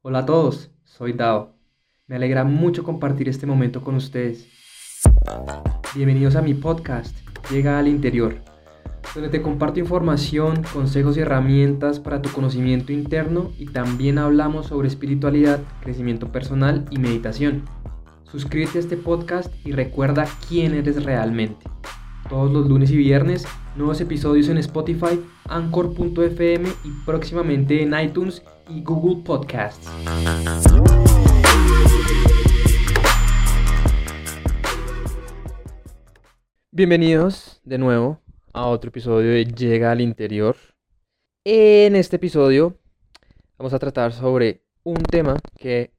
Hola a todos, soy Dao. Me alegra mucho compartir este momento con ustedes. Bienvenidos a mi podcast, Llega al Interior, donde te comparto información, consejos y herramientas para tu conocimiento interno y también hablamos sobre espiritualidad, crecimiento personal y meditación. Suscríbete a este podcast y recuerda quién eres realmente. Todos los lunes y viernes, nuevos episodios en Spotify, Anchor.fm y próximamente en iTunes y Google Podcasts. Bienvenidos de nuevo a otro episodio de Llega al Interior. En este episodio vamos a tratar sobre un tema que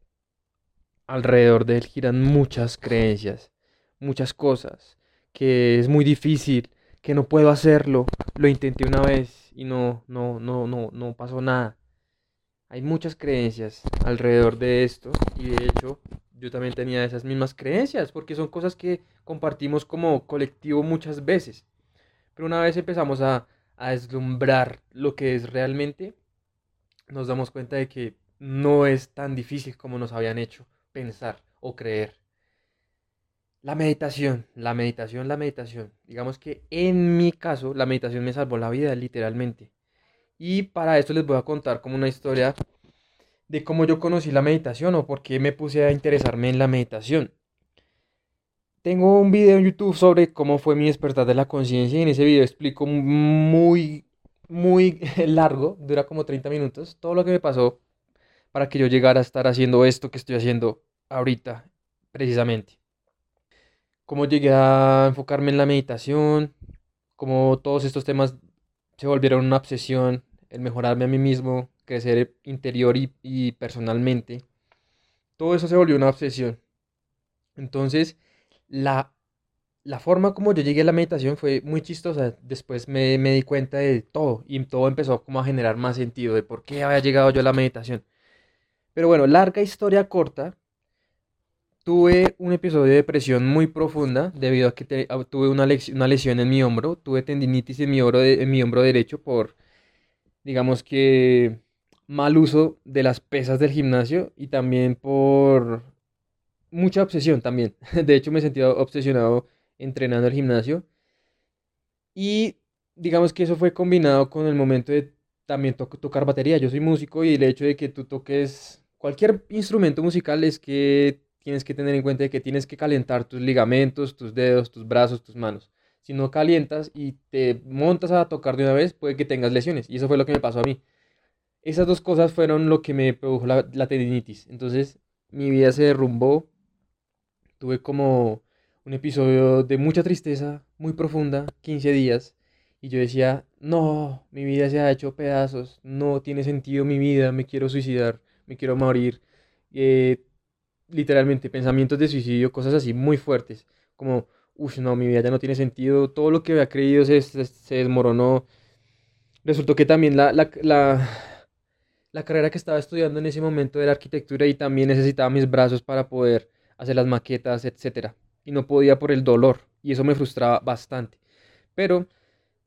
alrededor de él giran muchas creencias, muchas cosas, que es muy difícil, que no puedo hacerlo, lo intenté una vez y no, no, no, no, no pasó nada. Hay muchas creencias alrededor de esto y de hecho yo también tenía esas mismas creencias porque son cosas que compartimos como colectivo muchas veces. Pero una vez empezamos a, a deslumbrar lo que es realmente, nos damos cuenta de que no es tan difícil como nos habían hecho pensar o creer. La meditación, la meditación, la meditación. Digamos que en mi caso la meditación me salvó la vida literalmente. Y para esto les voy a contar como una historia de cómo yo conocí la meditación o por qué me puse a interesarme en la meditación. Tengo un video en YouTube sobre cómo fue mi despertar de la conciencia y en ese video explico muy, muy largo, dura como 30 minutos, todo lo que me pasó para que yo llegara a estar haciendo esto que estoy haciendo ahorita, precisamente. Cómo llegué a enfocarme en la meditación, cómo todos estos temas se volvieron una obsesión el mejorarme a mí mismo, crecer interior y, personalmente, todo eso se volvió una obsesión. Entonces, la, la forma como yo llegué a la meditación fue muy chistosa. Después me, me, di cuenta de todo y todo empezó como a generar más sentido de por qué había llegado yo a la meditación. Pero bueno, larga historia corta. Tuve un episodio de depresión muy profunda debido a que tuve una, una, lesión en mi hombro. Tuve tendinitis en mi, hombro en mi hombro derecho por digamos que, mal uso de las pesas del gimnasio y también por mucha obsesión también. De hecho, me sentía obsesionado entrenando el gimnasio. Y digamos que eso fue combinado con el momento de también tocar batería. Yo soy músico y el hecho de que tú toques cualquier instrumento musical es que tienes que tener en cuenta que tienes que calentar tus ligamentos, tus dedos, tus brazos, tus manos si no calientas y te montas a tocar de una vez, puede que tengas lesiones. Y eso fue lo que me pasó a mí. Esas dos cosas fueron lo que me produjo la, tendinitis. Entonces, mi vida se derrumbó. Tuve como un episodio de mucha tristeza, muy profunda, 15 días. Y yo decía, no, mi vida se ha hecho pedazos, no tiene sentido mi vida, me quiero suicidar, me quiero morir. Eh, literalmente, pensamientos de suicidio, cosas así muy fuertes. Como uff, no, mi vida ya no tiene sentido, todo lo que había creído se, se, desmoronó. Resultó que también la, la, la, la, carrera que estaba estudiando en ese momento era arquitectura y también necesitaba mis brazos para poder hacer las maquetas, etc. Y no podía por el dolor, y eso me frustraba bastante. Pero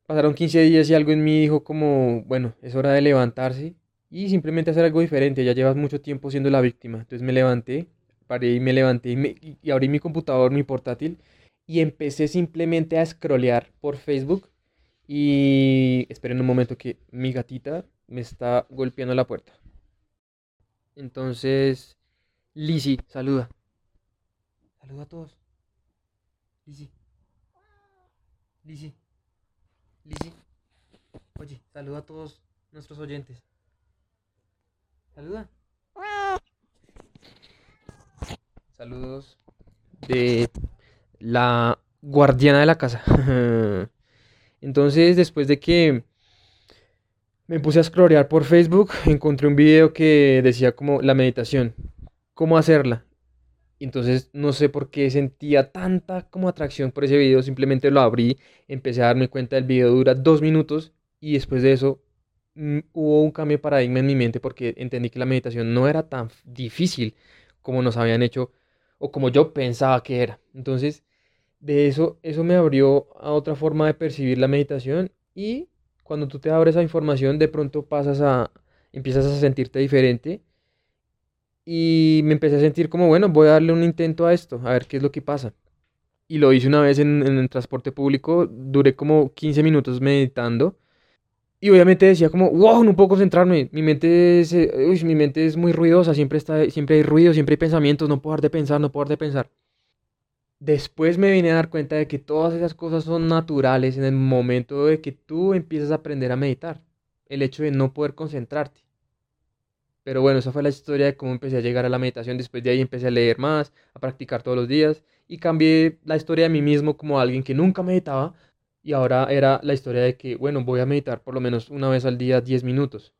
pasaron 15 días y algo en mí dijo como, bueno, es hora de levantarse y simplemente hacer algo diferente, ya llevas mucho tiempo siendo la víctima. Entonces me levanté, y me levanté y, y abrí mi computador, mi portátil y empecé simplemente a scrollear por Facebook y esperen un momento que mi gatita me está golpeando la puerta. Entonces, Lizzy, saluda. Saluda a todos. Lizzy. Lizzy. Lizzy. Oye, saluda a todos nuestros oyentes. Saluda. Saludos de la guardiana de la casa. Entonces, después de que me puse a scrollear por Facebook, encontré un video que decía como la meditación, cómo hacerla. Entonces, no sé por qué sentía tanta como atracción por ese video, simplemente lo abrí, empecé a darme cuenta del video dura dos minutos y después de eso mm, hubo un cambio de paradigma en mi mente porque entendí que la meditación no era tan difícil como nos habían hecho o como yo pensaba que era. Entonces, de eso, eso me abrió a otra forma de percibir la meditación y cuando tú te abres a información de pronto pasas a, empiezas a sentirte diferente Y me empecé a sentir como, bueno, voy a darle un intento a esto, a ver qué es lo que pasa. Y lo hice una vez en, en el transporte público, duré como 15 minutos meditando. Y obviamente decía como, wow, no puedo concentrarme. Mi mente es, eh, mi mente es muy ruidosa, siempre, está, siempre hay ruido, siempre hay pensamientos, no puedo dejar de pensar, no puedo dejar de pensar. Después me vine a dar cuenta de que todas esas cosas son naturales en el momento de que tú empiezas a aprender a meditar. El hecho de no poder concentrarte. Pero bueno, esa fue la historia de cómo empecé a llegar a la meditación. Después de ahí empecé a leer más, a practicar todos los días y cambié la historia de mí mismo como alguien que nunca meditaba y ahora era la historia de que, bueno, voy a meditar por lo menos una vez al día 10 minutos.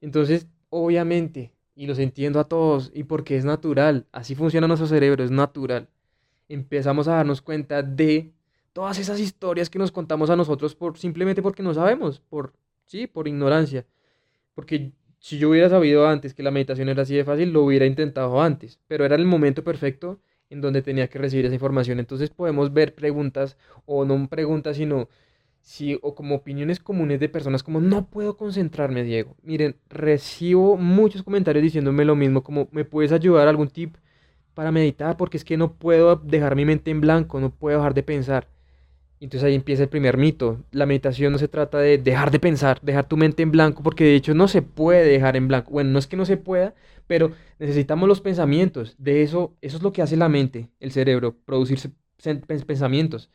Entonces, obviamente, y los entiendo a todos, y porque es natural, así funciona nuestro cerebro, es natural, empezamos a darnos cuenta de todas esas historias que nos contamos a nosotros por simplemente porque no sabemos, por sí, por ignorancia. Porque si yo hubiera sabido antes que la meditación era así de fácil, lo hubiera intentado antes, pero era el momento perfecto en donde tenía que recibir esa información. Entonces podemos ver preguntas, o no preguntas, sino si, o como opiniones comunes de personas como no puedo concentrarme, Diego. Miren, recibo muchos comentarios diciéndome lo mismo, como me puedes ayudar algún tip para meditar, porque es que no puedo dejar mi mente en blanco, no puedo dejar de pensar. Entonces ahí empieza el primer mito. La meditación no se trata de dejar de pensar, dejar tu mente en blanco, porque de hecho no se puede dejar en blanco. Bueno, no es que no se pueda, pero necesitamos los pensamientos. De eso, eso es lo que hace la mente, el cerebro, producir pensamientos.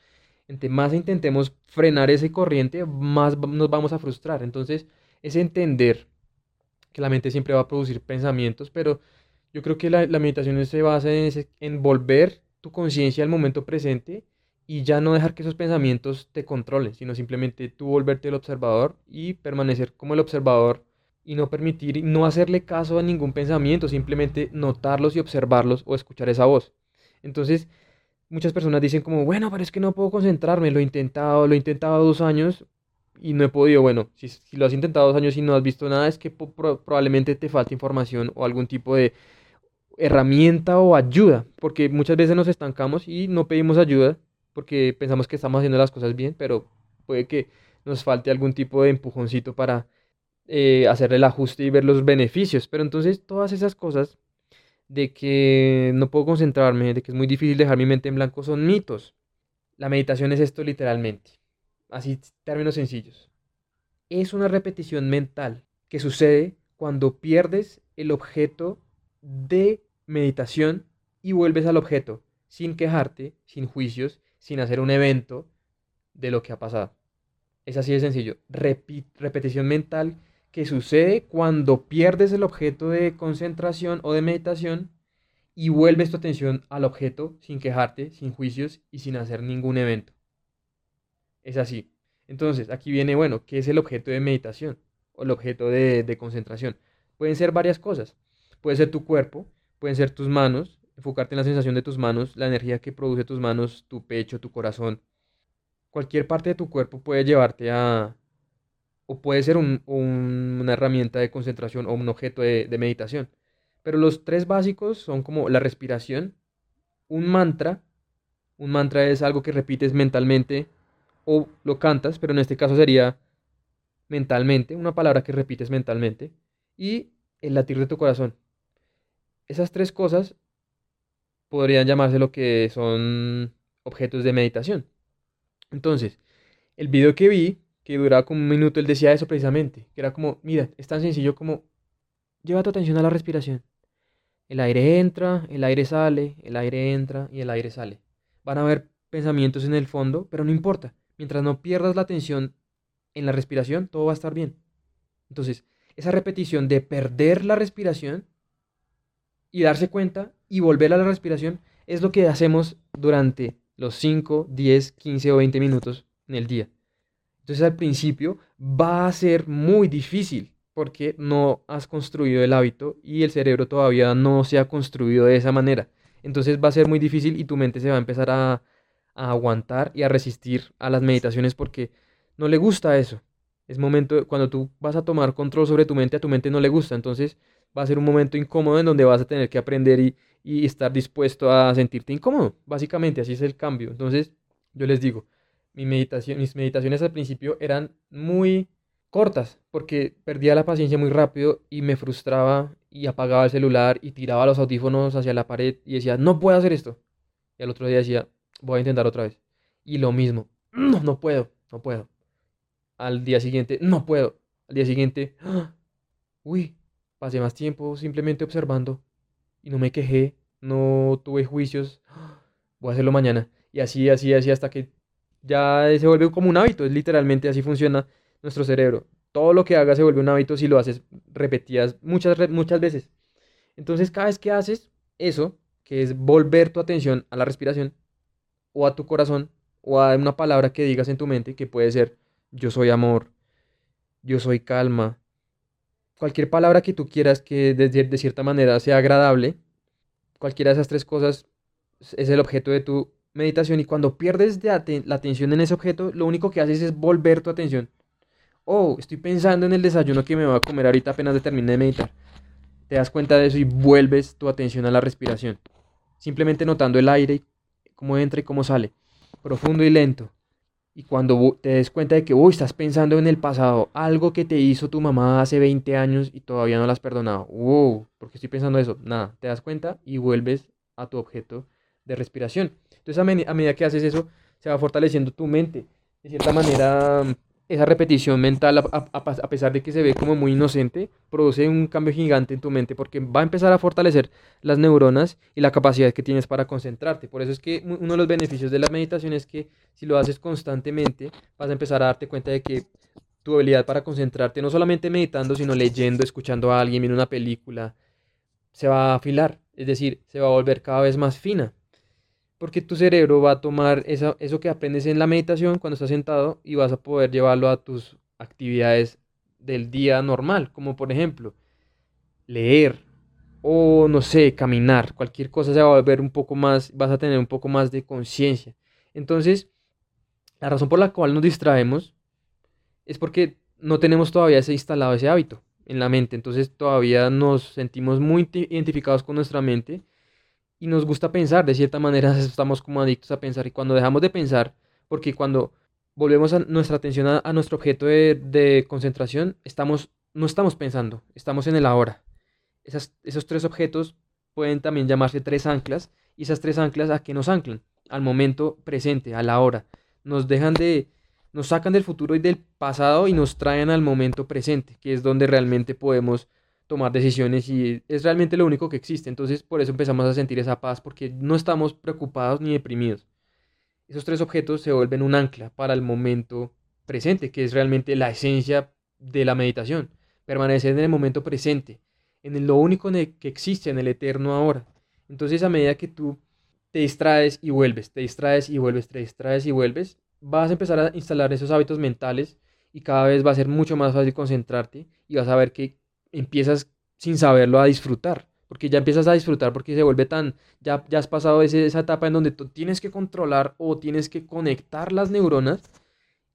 Entre más intentemos frenar ese corriente, más nos vamos a frustrar. Entonces, es entender que la mente siempre va a producir pensamientos, pero yo creo que la, meditación se basa en, en volver tu conciencia al momento presente y ya no dejar que esos pensamientos te controlen, sino simplemente tú volverte el observador y permanecer como el observador y no permitir, no hacerle caso a ningún pensamiento, simplemente notarlos y observarlos o escuchar esa voz. Entonces, muchas personas dicen como, bueno, pero es que no puedo concentrarme, lo he intentado, lo he intentado dos años y no he podido. Bueno, si, lo has intentado dos años y no has visto nada, es que probablemente te falta información o algún tipo de herramienta o ayuda, porque muchas veces nos estancamos y no pedimos ayuda porque pensamos que estamos haciendo las cosas bien, pero puede que nos falte algún tipo de empujoncito para eh, el ajuste y ver los beneficios. Pero entonces todas esas cosas de que no puedo concentrarme, de que es muy difícil dejar mi mente en blanco, son mitos. La meditación es esto literalmente. Así, términos sencillos. Es una repetición mental que sucede cuando pierdes el objeto de meditación y vuelves al objeto sin quejarte, sin juicios sin hacer un evento de lo que ha pasado. Es así de sencillo. repetición mental que sucede cuando pierdes el objeto de concentración o de meditación y vuelves tu atención al objeto sin quejarte, sin juicios y sin hacer ningún evento. Es así. Entonces, aquí viene, bueno, ¿qué es el objeto de meditación o el objeto de, de concentración? Pueden ser varias cosas. Puede ser tu cuerpo, pueden ser tus manos, enfocarte en la sensación de tus manos, la energía que produce tus manos, tu pecho, tu corazón. Cualquier parte de tu cuerpo puede llevarte a, o puede ser una herramienta de concentración o un objeto de, de meditación. Pero los tres básicos son como la respiración, un mantra, un mantra es algo que repites mentalmente o lo cantas, pero en este caso sería mentalmente, una palabra que repites mentalmente, y el latir de tu corazón. Esas tres cosas podrían llamarse lo que son objetos de meditación. Entonces, el video que vi, que duraba como un minuto, él decía eso precisamente, que era como, mira, es tan sencillo como, lleva tu atención a la respiración. El aire entra, el aire sale, el aire entra y el aire sale. Van a haber pensamientos en el fondo, pero no importa. Mientras no pierdas la atención en la respiración, todo va a estar bien. Entonces, esa repetición de perder la respiración y darse cuenta y volver a la respiración es lo que hacemos durante los 5, 10, 15 o 20 minutos en el día. Entonces al principio va a ser muy difícil porque no has construido el hábito y el cerebro todavía no se ha construido de esa manera. Entonces va a ser muy difícil y tu mente se va a empezar a, a aguantar y a resistir a las meditaciones porque no le gusta eso. Es momento, cuando tú vas a tomar control sobre tu mente, a tu mente no le gusta. Entonces va a ser un momento incómodo en donde vas a tener que aprender y, estar dispuesto a sentirte incómodo. Básicamente, así es el cambio. Entonces, yo les digo, mis meditaciones al principio eran muy cortas porque perdía la paciencia muy rápido y me frustraba y apagaba el celular y tiraba los audífonos hacia la pared y decía, no puedo hacer esto. Y al otro día decía, voy a intentar otra vez. Y lo mismo, no, no puedo, no puedo. Al día siguiente, no puedo. Al día siguiente, ¡ah! uy, pasé más tiempo simplemente observando y no me quejé, no tuve juicios, voy a hacerlo mañana. Y así, así, así, hasta que ya se vuelve como un hábito, es literalmente así funciona nuestro cerebro. Todo lo que hagas se vuelve un hábito si lo haces repetidas muchas, muchas veces. Entonces, cada vez que haces eso, que es volver tu atención a la respiración, o a tu corazón, o a una palabra que digas en tu mente, que puede ser yo soy amor, yo soy calma, cualquier palabra que tú quieras que de, de cierta manera sea agradable, cualquiera de esas tres cosas es el objeto de tu meditación y cuando pierdes la atención en ese objeto, lo único que haces es volver tu atención. Oh, estoy pensando en el desayuno que me voy a comer ahorita apenas termine de meditar. Te das cuenta de eso y vuelves tu atención a la respiración. Simplemente notando el aire, cómo entra y cómo sale. Profundo y lento. Y cuando te des cuenta de que uy, estás pensando en el pasado, algo que te hizo tu mamá hace 20 años y todavía no la has perdonado. Wow, ¿por qué estoy pensando eso? Nada, te das cuenta y vuelves a tu objeto de respiración. Entonces a, medida que haces eso, se va fortaleciendo tu mente. De cierta manera, esa repetición mental, a, pesar de que se ve como muy inocente, produce un cambio gigante en tu mente porque va a empezar a fortalecer las neuronas y la capacidad que tienes para concentrarte. Por eso es que uno de los beneficios de la meditación es que si lo haces constantemente, vas a empezar a darte cuenta de que tu habilidad para concentrarte, no solamente meditando, sino leyendo, escuchando a alguien, viendo una película, se va a afilar, es decir, se va a volver cada vez más fina porque tu cerebro va a tomar eso que aprendes en la meditación cuando estás sentado y vas a poder llevarlo a tus actividades del día normal, como por ejemplo leer o no sé, caminar, cualquier cosa se va a volver un poco más, vas a tener un poco más de conciencia. Entonces, la razón por la cual nos distraemos es porque no tenemos todavía ese instalado ese hábito en la mente, entonces todavía nos sentimos muy identificados con nuestra mente y nos gusta pensar, de cierta manera estamos como adictos a pensar y cuando dejamos de pensar, porque cuando volvemos a nuestra atención a, nuestro objeto de, concentración, estamos, no estamos pensando, estamos en el ahora. esos tres objetos pueden también llamarse tres anclas y esas tres anclas a qué nos anclan? Al momento presente, a la hora. Nos dejan de, nos sacan del futuro y del pasado y nos traen al momento presente, que es donde realmente podemos tomar decisiones y es realmente lo único que existe. Entonces por eso empezamos a sentir esa paz porque no estamos preocupados ni deprimidos. Esos tres objetos se vuelven un ancla para el momento presente, que es realmente la esencia de la meditación. Permanecer en el momento presente, en lo único que existe, en el eterno ahora. Entonces a medida que tú te distraes y vuelves, te distraes y vuelves, te distraes y vuelves, vas a empezar a instalar esos hábitos mentales y cada vez va a ser mucho más fácil concentrarte y vas a ver que empiezas sin saberlo a disfrutar, porque ya empiezas a disfrutar porque se vuelve tan, ya, ya has pasado ese, esa etapa en donde tienes que controlar o tienes que conectar las neuronas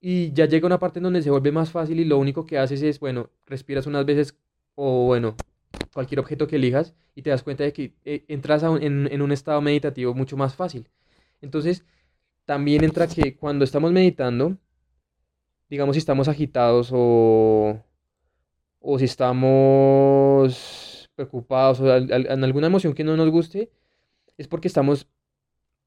y ya llega una parte en donde se vuelve más fácil y lo único que haces es, bueno, respiras unas veces o bueno, cualquier objeto que elijas y te das cuenta de que eh, entras en, en un estado meditativo mucho más fácil. Entonces, también entra que cuando estamos meditando, digamos si estamos agitados o, o si estamos preocupados o en alguna emoción que no nos guste, es porque estamos,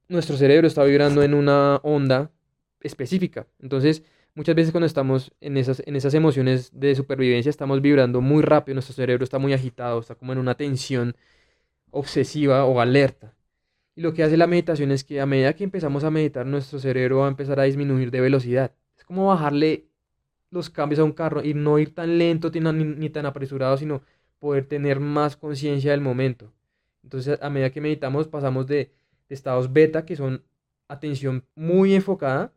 nuestro cerebro está vibrando en una onda específica. Entonces, muchas veces cuando estamos en esas, en esas emociones de supervivencia, estamos vibrando muy rápido, nuestro cerebro está muy agitado, está como en una tensión obsesiva o alerta. Y lo que hace la meditación es que a medida que empezamos a meditar, nuestro cerebro va a empezar a disminuir de velocidad. Es como bajarle los cambios a un carro y no ir tan lento ni, tan apresurado, sino poder tener más conciencia del momento. Entonces, a medida que meditamos, pasamos de, estados beta, que son atención muy enfocada,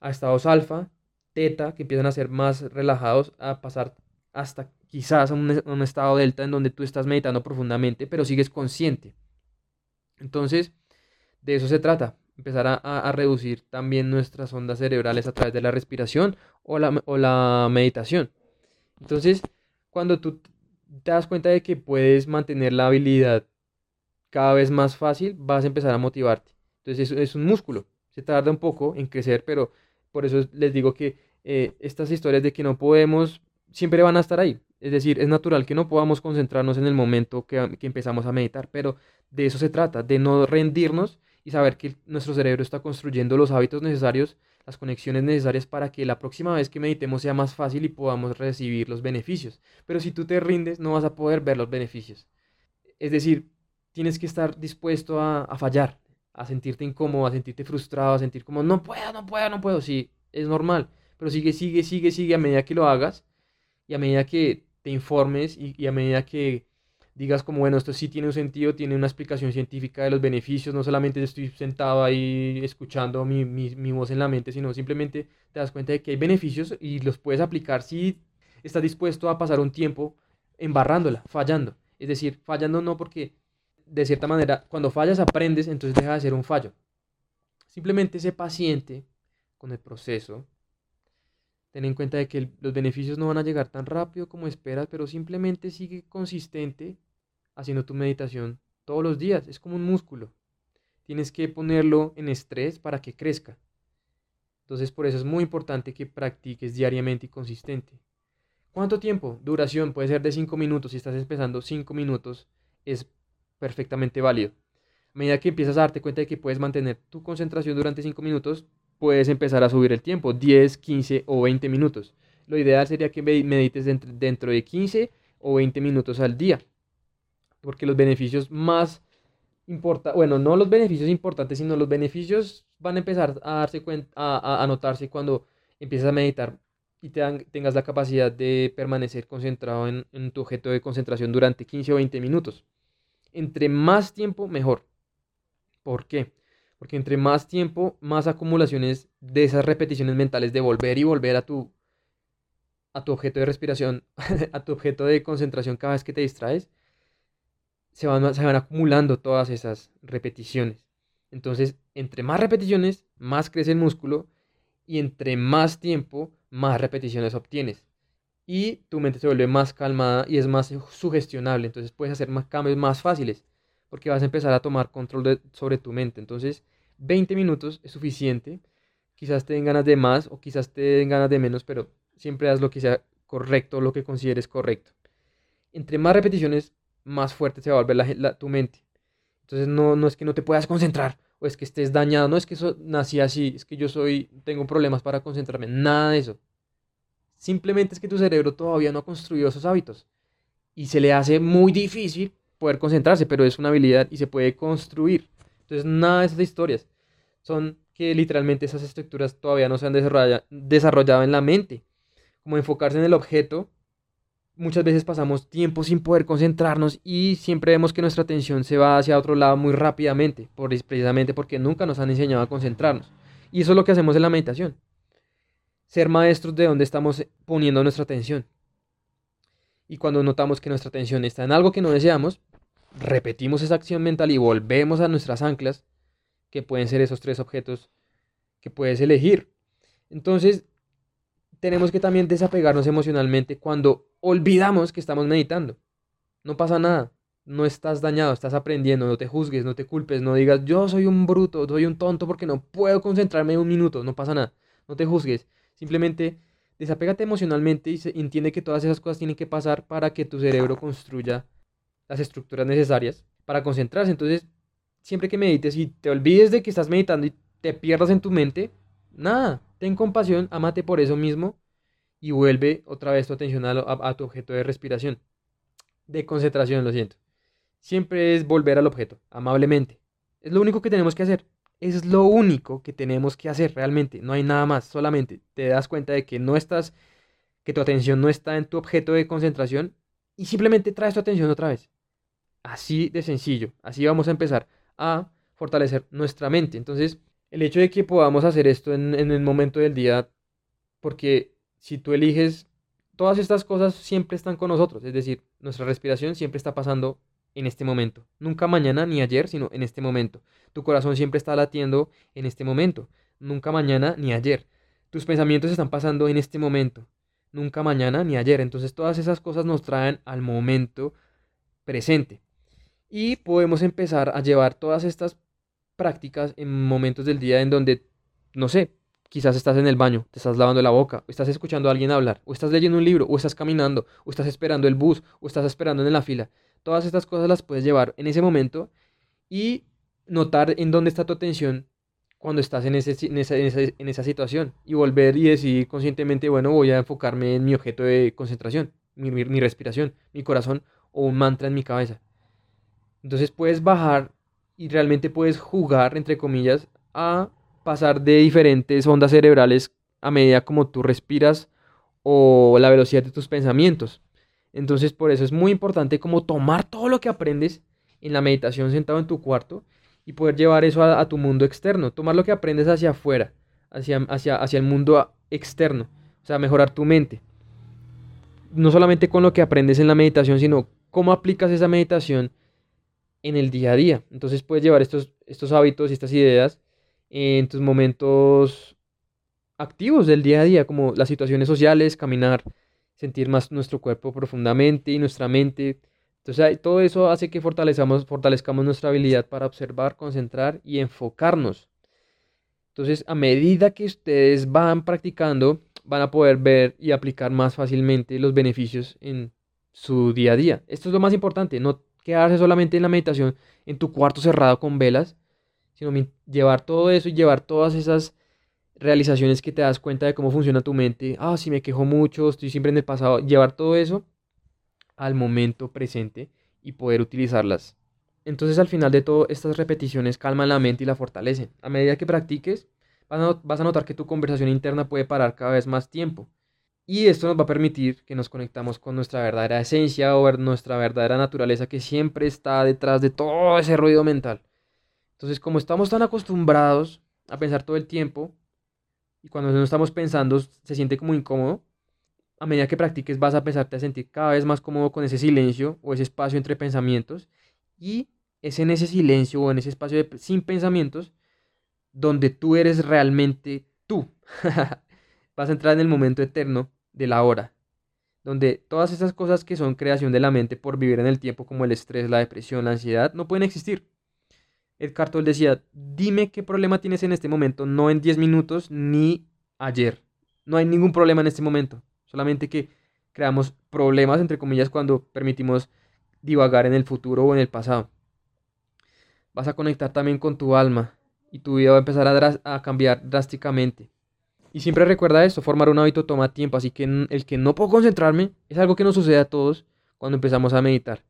a estados alfa, teta, que empiezan a ser más relajados, a pasar hasta quizás a un, un, estado delta en donde tú estás meditando profundamente, pero sigues consciente. Entonces, de eso se trata, empezar a, reducir también nuestras ondas cerebrales a través de la respiración o la, o la meditación. Entonces, cuando tú te das cuenta de que puedes mantener la habilidad cada vez más fácil, vas a empezar a motivarte. Entonces, es, es un músculo. Se tarda un poco en crecer, pero por eso les digo que eh, estas historias de que no podemos siempre van a estar ahí. Es decir, es natural que no podamos concentrarnos en el momento que, que empezamos a meditar, pero de eso se trata, de no rendirnos y saber que nuestro cerebro está construyendo los hábitos necesarios, las conexiones necesarias para que la próxima vez que meditemos sea más fácil y podamos recibir los beneficios. Pero si tú te rindes, no vas a poder ver los beneficios. Es decir, tienes que estar dispuesto a, a fallar, a sentirte incómodo, a sentirte frustrado, a sentir como no puedo, no puedo, no puedo. Sí, es normal, pero sigue, sigue, sigue, sigue a medida que lo hagas y a medida que te informes y, a medida que digas como, bueno, esto sí tiene un sentido, tiene una explicación científica de los beneficios, no solamente estoy sentado ahí escuchando mi, mi, mi, voz en la mente, sino simplemente te das cuenta de que hay beneficios y los puedes aplicar si estás dispuesto a pasar un tiempo embarrándola, fallando. Es decir, fallando no porque de cierta manera, cuando fallas aprendes, entonces deja de ser un fallo. Simplemente sé paciente con el proceso. Ten en cuenta de que los beneficios no van a llegar tan rápido como esperas, pero simplemente sigue consistente haciendo tu meditación todos los días. Es como un músculo. Tienes que ponerlo en estrés para que crezca. Entonces por eso es muy importante que practiques diariamente y consistente. ¿Cuánto tiempo? Duración puede ser de 5 minutos. Si estás empezando 5 minutos es perfectamente válido. A medida que empiezas a darte cuenta de que puedes mantener tu concentración durante 5 minutos, puedes empezar a subir el tiempo, 10, 15 o 20 minutos. Lo ideal sería que medites dentro de 15 o 20 minutos al día, porque los beneficios más importantes, bueno, no los beneficios importantes, sino los beneficios van a empezar a darse cuenta, a, notarse cuando empiezas a meditar y tengas la capacidad de permanecer concentrado en, en tu objeto de concentración durante 15 o 20 minutos entre más tiempo, mejor. ¿Por qué? Porque entre más tiempo, más acumulaciones de esas repeticiones mentales de volver y volver a tu, a tu objeto de respiración, a tu objeto de concentración cada vez que te distraes, se van, se van acumulando todas esas repeticiones. Entonces, entre más repeticiones, más crece el músculo y entre más tiempo, más repeticiones obtienes y tu mente se vuelve más calmada y es más sugestionable. Entonces puedes hacer más cambios más fáciles porque vas a empezar a tomar control sobre tu mente. Entonces 20 minutos es suficiente. Quizás te den ganas de más o quizás te den ganas de menos, pero siempre haz lo que sea correcto, lo que consideres correcto. Entre más repeticiones, más fuerte se va a volver tu mente. Entonces no, no es que no te puedas concentrar o es que estés dañado, no es que eso nací así, es que yo soy, tengo problemas para concentrarme, nada de eso. Simplemente es que tu cerebro todavía no ha construido esos hábitos y se le hace muy difícil poder concentrarse, pero es una habilidad y se puede construir. Entonces, nada de esas historias son que literalmente esas estructuras todavía no se han desarrollado en la mente. Como enfocarse en el objeto, muchas veces pasamos tiempo sin poder concentrarnos y siempre vemos que nuestra atención se va hacia otro lado muy rápidamente, precisamente porque nunca nos han enseñado a concentrarnos. Y eso es lo que hacemos en la meditación ser maestros de dónde estamos poniendo nuestra atención. Y cuando notamos que nuestra atención está en algo que no deseamos, repetimos esa acción mental y volvemos a nuestras anclas, que pueden ser esos tres objetos que puedes elegir. Entonces, tenemos que también desapegarnos emocionalmente cuando olvidamos que estamos meditando. No pasa nada, no estás dañado, estás aprendiendo, no te juzgues, no te culpes, no digas yo soy un bruto, soy un tonto porque no puedo concentrarme un minuto, no pasa nada, no te juzgues. Simplemente desapégate emocionalmente y entiende que todas esas cosas tienen que pasar para que tu cerebro construya las estructuras necesarias para concentrarse. Entonces, siempre que medites y te olvides de que estás meditando y te pierdas en tu mente, nada, ten compasión, amate por eso mismo y vuelve otra vez tu atención a, a tu objeto de respiración, de concentración, lo siento. Siempre es volver al objeto, amablemente. Es lo único que tenemos que hacer es lo único que tenemos que hacer realmente. No hay nada más. Solamente te das cuenta de que no estás, que tu atención no está en tu objeto de concentración y simplemente traes tu atención otra vez. Así de sencillo. Así vamos a empezar a fortalecer nuestra mente. Entonces, el hecho de que podamos hacer esto en, en el momento del día, porque si tú eliges, todas estas cosas siempre están con nosotros. Es decir, nuestra respiración siempre está pasando en este momento. Nunca mañana ni ayer, sino en este momento. Tu corazón siempre está latiendo en este momento. Nunca mañana ni ayer. Tus pensamientos están pasando en este momento. Nunca mañana ni ayer. Entonces todas esas cosas nos traen al momento presente. Y podemos empezar a llevar todas estas prácticas en momentos del día en donde, no sé, Quizás estás en el baño, te estás lavando la boca, o estás escuchando a alguien hablar, o estás leyendo un libro, o estás caminando, o estás esperando el bus, o estás esperando en la fila. Todas estas cosas las puedes llevar en ese momento y notar en dónde está tu atención cuando estás en, ese, en, esa, en, esa, situación y volver y decidir conscientemente, bueno, voy a enfocarme en mi objeto de concentración, mi, mi respiración, mi corazón o un mantra en mi cabeza. Entonces puedes bajar y realmente puedes jugar, entre comillas, a pasar de diferentes ondas cerebrales a medida como tú respiras o la velocidad de tus pensamientos. Entonces por eso es muy importante como tomar todo lo que aprendes en la meditación sentado en tu cuarto y poder llevar eso a, tu mundo externo, tomar lo que aprendes hacia afuera, hacia, hacia, hacia el mundo externo, o sea, mejorar tu mente. No solamente con lo que aprendes en la meditación, sino cómo aplicas esa meditación en el día a día. Entonces puedes llevar estos, estos hábitos y estas ideas en tus momentos activos del día a día, como las situaciones sociales, caminar, sentir más nuestro cuerpo profundamente y nuestra mente. Entonces todo eso hace que fortalezcamos, fortalezcamos nuestra habilidad para observar, concentrar y enfocarnos. Entonces a medida que ustedes van practicando, van a poder ver y aplicar más fácilmente los beneficios en su día a día. Esto es lo más importante, no quedarse solamente en la meditación en tu cuarto cerrado con velas, sino llevar todo eso y llevar todas esas realizaciones que te das cuenta de cómo funciona tu mente. Ah, si me quejo mucho, estoy siempre en el pasado. Llevar todo eso al momento presente y poder utilizarlas. Entonces al final de todo, estas repeticiones calman la mente y la fortalecen. A medida que practiques, vas a notar que tu conversación interna puede parar cada vez más tiempo. Y esto nos va a permitir que nos conectamos con nuestra verdadera esencia o nuestra verdadera naturaleza que siempre está detrás de todo ese ruido mental. Entonces, como estamos tan acostumbrados a pensar todo el tiempo, y cuando no estamos pensando se siente como incómodo, a medida que practiques vas a empezarte a sentir cada vez más cómodo con ese silencio o ese espacio entre pensamientos, y es en ese silencio o en ese espacio sin pensamientos donde tú eres realmente tú. vas a entrar en el momento eterno de la hora, donde todas esas cosas que son creación de la mente por vivir en el tiempo, como el estrés, la depresión, la ansiedad, no pueden existir. Ed Cartoll decía, dime qué problema tienes en este momento, no en 10 minutos ni ayer. No hay ningún problema en este momento, solamente que creamos problemas, entre comillas, cuando permitimos divagar en el futuro o en el pasado. Vas a conectar también con tu alma y tu vida va a empezar a cambiar drásticamente. Y siempre recuerda esto, formar un hábito toma tiempo, así que el que no puedo concentrarme es algo que nos sucede a todos cuando empezamos a meditar.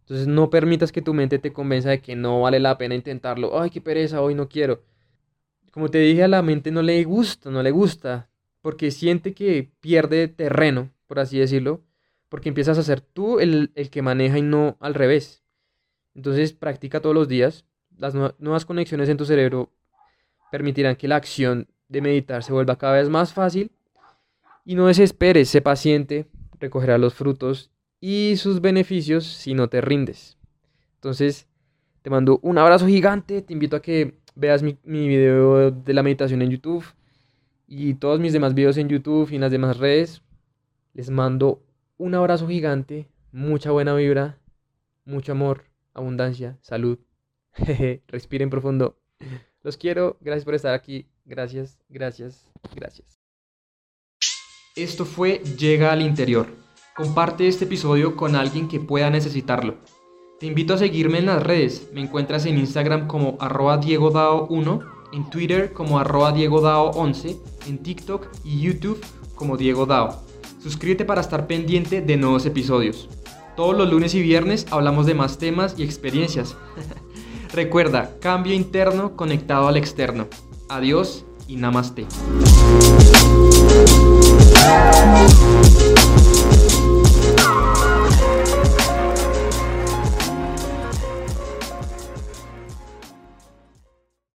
Entonces no permitas que tu mente te convenza de que no vale la pena intentarlo. Ay, qué pereza, hoy no quiero. Como te dije, a la mente no le gusta, no le gusta, porque siente que pierde terreno, por así decirlo, porque empiezas a ser tú el, que maneja y no al revés. Entonces practica todos los días. Las nuevas conexiones en tu cerebro permitirán que la acción de meditar se vuelva cada vez más fácil. Y no desesperes, sé paciente, recogerá los frutos y sus beneficios si no te rindes. Entonces, te mando un abrazo gigante, te invito a que veas mi, mi video de la meditación en YouTube y todos mis demás videos en YouTube y en las demás redes. Les mando un abrazo gigante, mucha buena vibra, mucho amor, abundancia, salud. Respiren profundo. Los quiero, gracias por estar aquí. Gracias, gracias, gracias. Esto fue Llega al Interior Comparte este episodio con alguien que pueda necesitarlo. Te invito a seguirme en las redes. Me encuentras en Instagram como arroba diegodao1, en Twitter como arroba diegodao11, en TikTok y YouTube como Diego Dao. Suscríbete para estar pendiente de nuevos episodios. Todos los lunes y viernes hablamos de más temas y experiencias. Recuerda, cambio interno conectado al externo. Adiós y namaste.